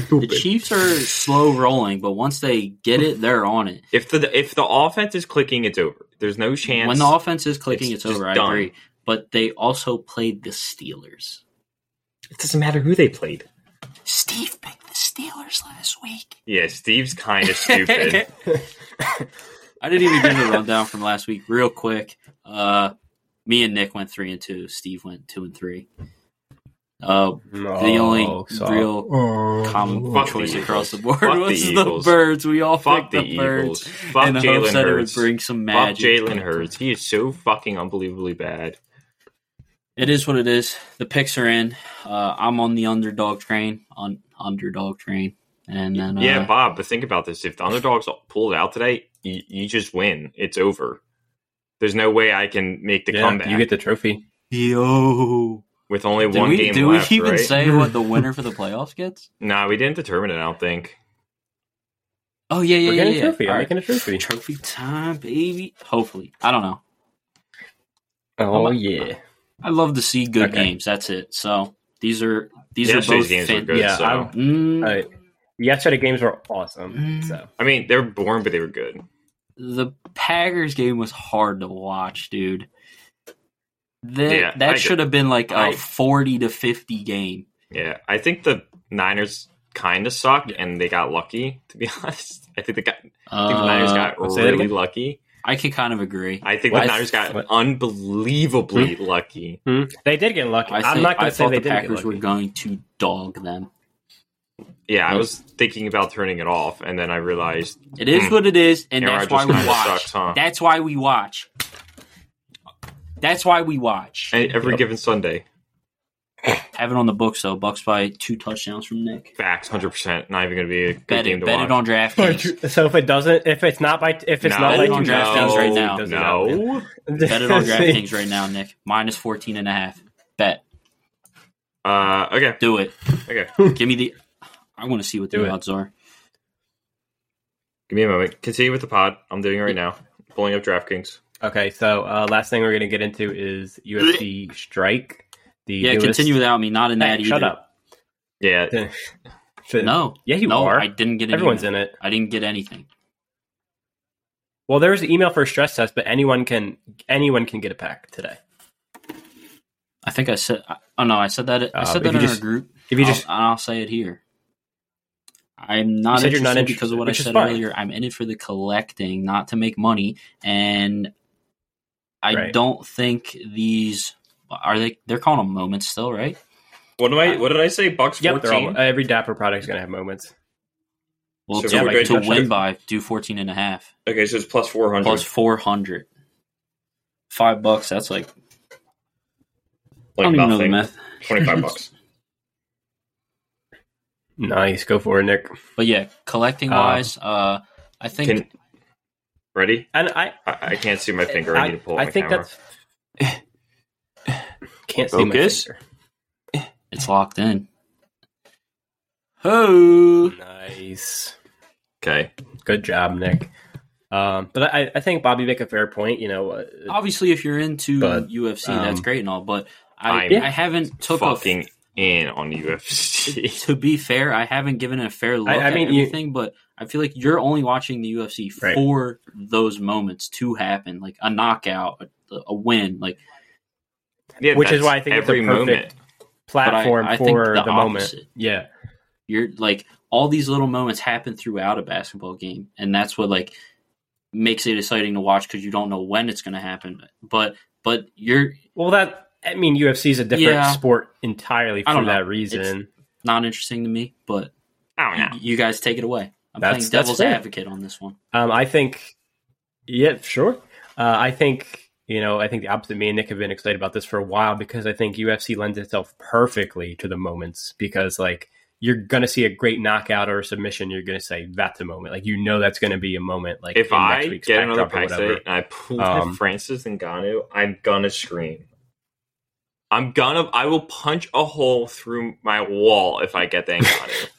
the stupid. Chiefs are slow rolling, but once they get it, they're on it. If the if the offense is clicking, it's over. There's no chance. When the offense is clicking, It's it's, just over. I done. agree. But they also played the Steelers. it doesn't matter who they played. Steve picked the Steelers last week. Yeah, Steve's kind of stupid. I didn't even give a rundown from last week, real quick. Uh, me and Nick went three and two. Steve went two and three. Uh, the only real common Fuck choice Eagles. across the board Fuck the was the, Eagles. birds. We all Fuck picked the the, birds Fuck in the hopes Jalen that it would Hurts. bring some Fuck magic. Jalen Hurts. He is so fucking unbelievably bad. It is what it is. The picks are in. Uh, I'm on the underdog train. On underdog train, and then uh, yeah, Bob, but think about this. If the underdogs pulled out today, you, you just win. It's over. There's no way I can make the Yeah, comeback you get the trophy. yo. with only Did one we, game do left, we even right? say what the winner for the playoffs gets? Nah, we didn't determine it. I don't think. Oh yeah, yeah, We're yeah, getting yeah. a trophy. All I'm right. making a trophy. Trophy time, baby. Hopefully, I don't know. Oh I'm- yeah. I love to see good Okay. games. That's it. So these are these Yesterday's are both games were fan- good. Yeah, so. I'm- Mm, All right. Yesterday games were awesome. Mm. So I mean, they were boring, but they were good. the Packers game was hard to watch, dude. That Yeah, that agree. should have been like a I- forty to fifty game. Yeah, I think the Niners kind of suck, and they got lucky. To be honest, I think they got. I think the Niners Uh, got say really lucky. I can kind of agree. I think What? the Niners got What? unbelievably lucky. Hmm? they did get lucky. I I'm think not going to say they the didn't get Packers were going to dog them. Yeah, I was thinking about turning it off, and then I realized It is Hmm. what it is, and Aaron that's why we watch. sucks, huh? That's why we watch. That's why we watch. and every Yep. given Sunday, Have it on the books though. Bucks by two touchdowns from Nick. facts, hundred percent. Not even going to be a good Bet game it. to Bet watch. it on DraftKings. So if it doesn't, if it's not by, if it's no, not by Bet it two on DraftKings touchdowns, right now. does not win. no. Bet it on DraftKings right now, Nick. Minus 14 and a half. Bet. Uh, okay, Do it. okay. Give me the. I want to see what Do the it. odds are. Give me a moment. Continue with the pod. I'm doing it right now. Pulling up DraftKings. Okay, so uh, last thing we're going to get into is UFC Strike. The Yeah, newest- continue without me. Not in Hey, that either. shut up. Yeah, No. Yeah, you no, are. I didn't get an Everyone's email. in it. I didn't get anything. Well, there was an email for a stress test, but anyone can anyone can get a pack today. I think I said. Oh no, I said that. I said uh, if that you in just- our group. If you I'll, just I'll say it here. I'm not You interested, you're not because of what I said earlier. I'm in it for the collecting, not to make money. And I Right. don't think these are they. They're calling them moments still, right? What do I? What did I say? Bucks yep, they're all, fourteen. every Dapper product is going to have moments. Well, So to, we're to to win by do 14 and a half okay, so it's plus four hundred. plus 400. Five bucks. That's like I don't even know the math. Twenty five bucks. Nice, go for it, Nick. But yeah, collecting Uh, wise, uh, I think Can ready? And I, I, I can't see my finger. I, I, need to pull up I my think camera. that's can't see my Focus. finger. it's locked in. Oh, Nice, okay. good job, Nick. Um, but I, I think Bobby make a fair point. You know, uh, Obviously, if you're into But, UFC, that's um, great and all. But I, I'm I haven't took a Fucking in on UFC. to be fair, I haven't given it a fair look I at mean, you- but I feel like you're only watching the UFC Right. for those moments to happen, like a knockout, a, a win. Like, yeah, Which is why I think it's a every perfect- moment. platform I think for the the, moment. Yeah, you're like all these little moments happen throughout a basketball game, and that's what like makes it exciting to watch because you don't know when it's going to happen. But but you're well, that I mean, UFC is a different Yeah. sport entirely I for don't know. that reason. not interesting to me. But I don't know. you guys take it away. I'm That's- playing devil's advocate on this one. Um, I think, yeah, sure. Uh, I think you know, I think the opposite. Me and Nick have been excited about this for a while because I think UFC lends itself perfectly to the moments because like you're gonna see a great knockout or a submission, you're gonna say that's a moment. Like you know that's gonna be a moment. Like If I get another pack and I pull Um, Francis Ngannou, I'm gonna scream. I'm gonna. I will punch a hole through my wall if I get the Ngannou.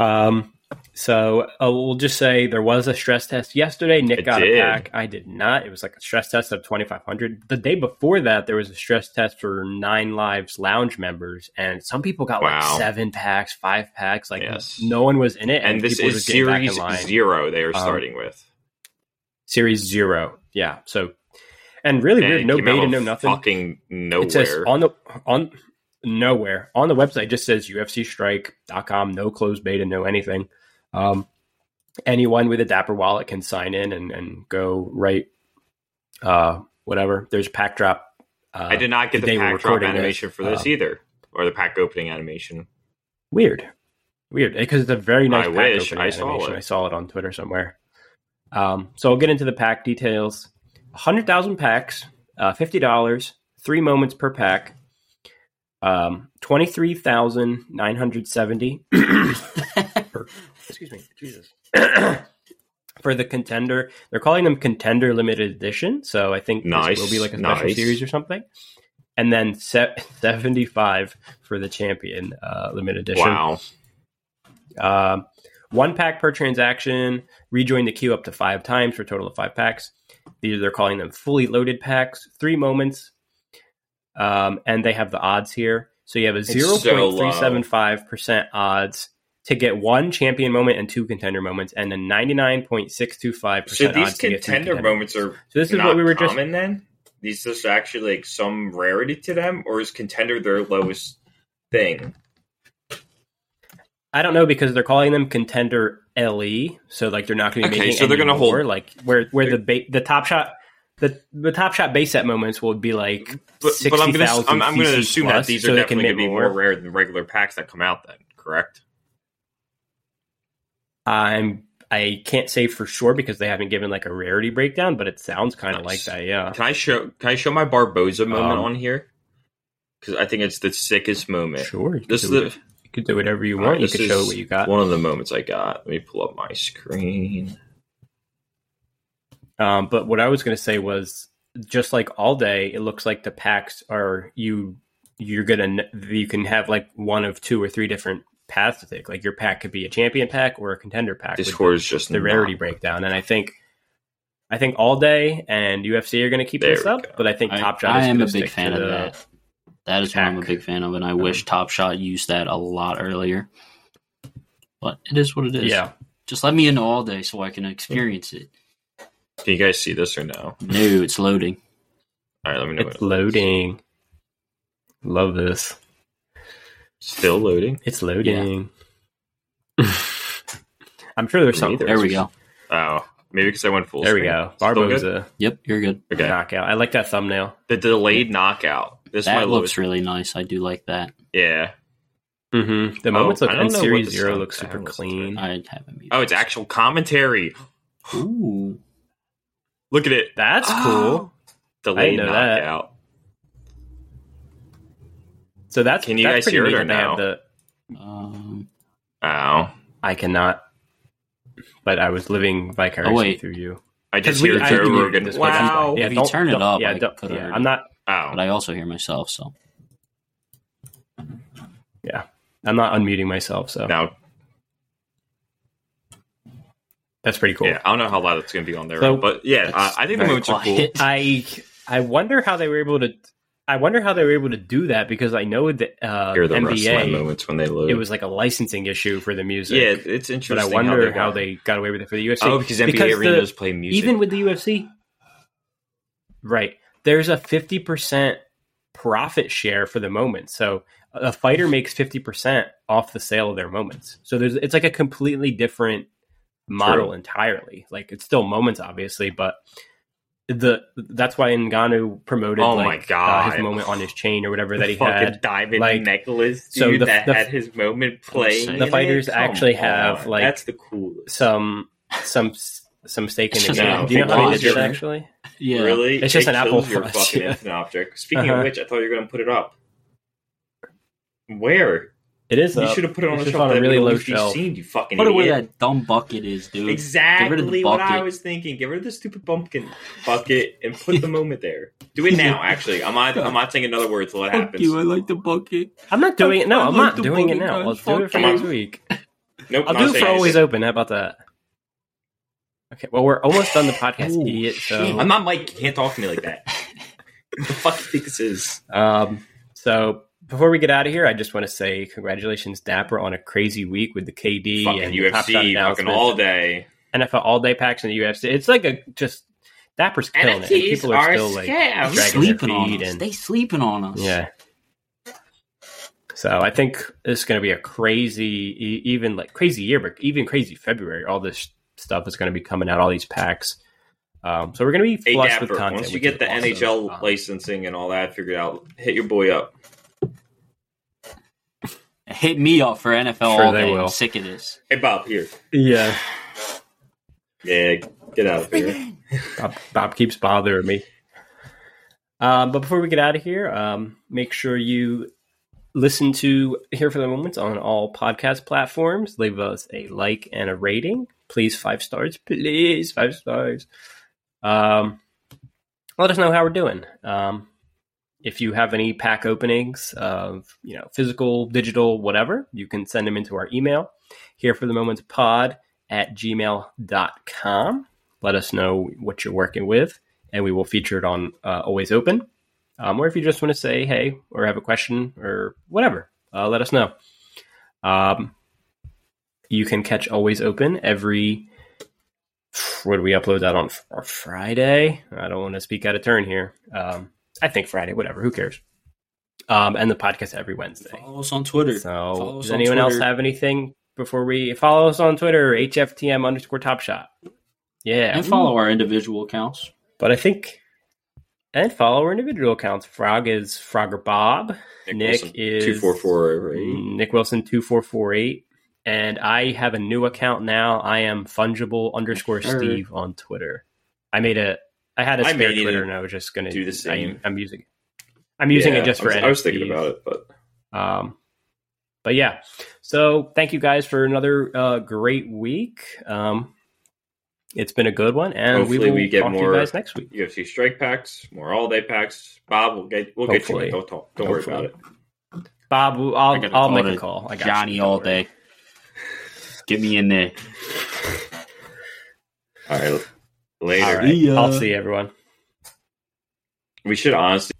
Um, So uh, we'll just say there was a stress test yesterday. Nick It got did. a pack. I did not. It was like a stress test of 2,500. The day before that, there was a stress test for Nine Lives Lounge members, and some people got like seven packs, five packs. Like Yes. no one was in it, And this people were is just getting back in series zero they are Um, starting with. Series zero. Yeah. So, and really And weird. No beta, no nothing. Fucking nowhere. It says on the on nowhere on the website. It just says UFCStrike.com. No closed beta. No anything. Um, anyone with a Dapper wallet can sign in and, and go right. Uh, whatever. There's pack drop. Uh, I did not get the day we're pack drop animation this, for this um, either, or the pack opening animation. Weird, weird. Because it's a very nice. I pack wish opening I saw animation. it. I saw it on Twitter somewhere. Um, so I'll get into the pack details. Hundred thousand packs, uh, fifty dollars, three moments per pack. Um, twenty three thousand nine hundred seventy. Excuse me, Jesus. For the contender, they're calling them contender limited edition. So I think Nice, this will be like a special nice. series or something. And then se- seventy five for the champion uh, limited edition. Wow. Um, one pack per transaction. Rejoin the queue up to five times for a total of five packs. These they're calling them fully loaded packs. Three moments, um, and they have the odds here. So you have a zero point three seven five percent odds to get one champion moment and two contender moments, and a ninety nine point six two five percent. So these odds to get contender contender moments are So this is what we were just common then? These just actually like some rarity to them, or is contender their lowest thing? I don't know because they're calling them contender LE, so like they're not going to be Okay, making so they're gonna more, hold- like where where the ba- the top shot the the top shot base set moments will be like But, but I'm sixty gonna. I'm, I'm gonna assume that these so are can definitely make gonna be more rare than regular packs that come out. Then correct? I'm I can't say for sure because they haven't given like a rarity breakdown, but it sounds kind of Nice. like that. Yeah. Can I show Can I show my Barboza moment Um, on here? Because I think it's the sickest moment. Sure. You This is the it- you could do whatever you want. right, you could show what you got. One of the moments I got. Let me pull up my screen. Um, but what I was going to say was just like all day, it looks like the packs are you you're gonna you can have like one of two or three different paths to take. Like your pack could be a champion pack or a contender pack. with Discord is just the rarity breakdown, and I think. I think all day and UFC are going to keep There this up, go. but I think I, Top Shot I is am a big fan of that. That is what I'm a big fan of, and I wish Top Shot used that a lot earlier. But it is what it is. Yeah, Just let me in all day so I can experience it. Can you guys see this or no? No, it's loading. All right, let me know. it's when it loads. loading. Love this. Still loading. It's loading. I'm sure there's something. There we go. Oh, maybe because I went full. There we go. Still good? Barboza Yep, you're good. Okay. knockout. I like that thumbnail. The delayed knockout. This is my That lowest. looks really nice. I do like that. Yeah. Mm-hmm. The Oh, moments look I don't in know what Series the Zero sound- look I super haven't listened to it. clean. I haven't. Oh, it's myself. actual commentary. Ooh. Look at it. That's cool. Delayed know that. Knockout. So that's Can you that's guys hear it or that they have no? The, Um, Oh, I cannot, but I was living vicariously Oh, wait. through you. I just hear I Joe Rogan. this Wow. Yeah, If you turn it up, yeah, I don't- could've yeah, heard I'm not. Oh, but I also hear myself, so Yeah, I'm not unmuting myself. So now, that's pretty cool. yeah, I don't know how loud it's going to be on there, So- but yeah, uh, I think the very moments are cool. I I wonder how they were able to. I wonder how they were able to do that because I know that uh, Hear the NBA moments when they load. it was like a licensing issue for the music. yeah, it's interesting. but I wonder they how they got away with it for the UFC. Oh, because NBA Because the- arenas play music. even with the UFC, right? There's a fifty percent profit share for the moment. So a fighter makes fifty percent off the sale of their moments. So there's it's like a completely different model True. entirely. Like it's still moments, obviously, but the that's why Ngannou promoted Oh my like uh, God. his moment on his chain or whatever the that he fucking had. diamond like- necklace, dude, so the- that the- had his moment playing. The fighters it? Come actually have, on. like, that's the coolest. Some some some stake in It's the just game. Do you know Apple how they Watch. did that actually? yeah. Really, It's just It an Apple kills Your Watch, fucking yeah. infinite object. Speaking Uh-huh. of which, I thought you were going to put it up. Where It is. you up. should have put it on It's a just shelf on a that really would low always shelf. seen. You fucking Put it where idiot. that dumb bucket is, dude. Get rid of the Exactly what I was thinking. Get rid of the stupid pumpkin bucket and put the moment there. Do it now. Actually, I'm not. I'm not saying another word till it Fuck happens. you. I like the bucket. I'm not doing it. No, I I'm like not doing it now. guys. Let's do it for Fuck next you. week. Nope. I'll not do it saying for always open. How about that? Okay, well, we're almost done the podcast, Ooh, idiot. So. I'm not Mike. You can't talk to me like that. the fuck do you think this is? um, so before we get out of here, I just want to say congratulations, Dapper, on a crazy week with the KD Fucking and the Top Shot UFC, fucking all day. NFL all day packs in the UFC. It's like a just Dapper's killing it. And people are still like They dragging their sleeping on feet us. and They sleeping on us. yeah. So I think this is going to be a crazy, e- even like crazy year, but even crazy February. All this stuff is going to be coming out. All these packs. Um, so we're going to be Hey, flush Dapper, with content. once you get the awesome. NHL Um, licensing and all that figured out, hit your boy up. Hit me up for NFL Sure all day. will. I'm sick of this. Hey, Bob, here. yeah, Yeah, get out of here. Bob, Bob keeps bothering me. Um, but before we get out of here, um, make sure you listen to Here for the Moments on all podcast platforms. Leave us a like and a rating. Please, five stars. Please, five stars. Um, let us know how we're doing. Um, if you have any pack openings of you know physical, digital, whatever, you can send them into our email here for the moment pod at gmail.com. Let us know what you're working with, and we will feature it on uh, Always Open. Um, or if you just want to say hey or have a question or whatever, uh, let us know. Um, you can catch Always Open every. What do we upload that on Fr- Friday? I don't want to speak out of turn here. Um, I think Friday, whatever. Who cares? Um, and the podcast every Wednesday. Follow us on Twitter. So, Follow does on anyone else have anything before we follow us on Twitter? HFTM underscore Top Shot. Yeah, And follow our individual accounts. But I think and follow our individual accounts. Frog is Frogger Bob. Nick is- two four four eight. Nick Wilson two four four eight. And I have a new account now. I am fungible underscore Steve on Twitter. I made a I had a I spare made it Twitter and I was just gonna do the same. I, am using it. I'm using it just for I was thinking about it, but Um, but yeah, so thank you guys for another uh, great week. Um, it's been a good one, and Hopefully we will we get talk to more- you guys next week. UFC strike packs, more all day packs. Bob, we'll get we'll get you. Don't talk. Don't worry about it. Bob, I'll, I I'll make a call. I got Johnny you. All day. Get me in there. All right, later. All right, See ya. I'll see everyone. We should honestly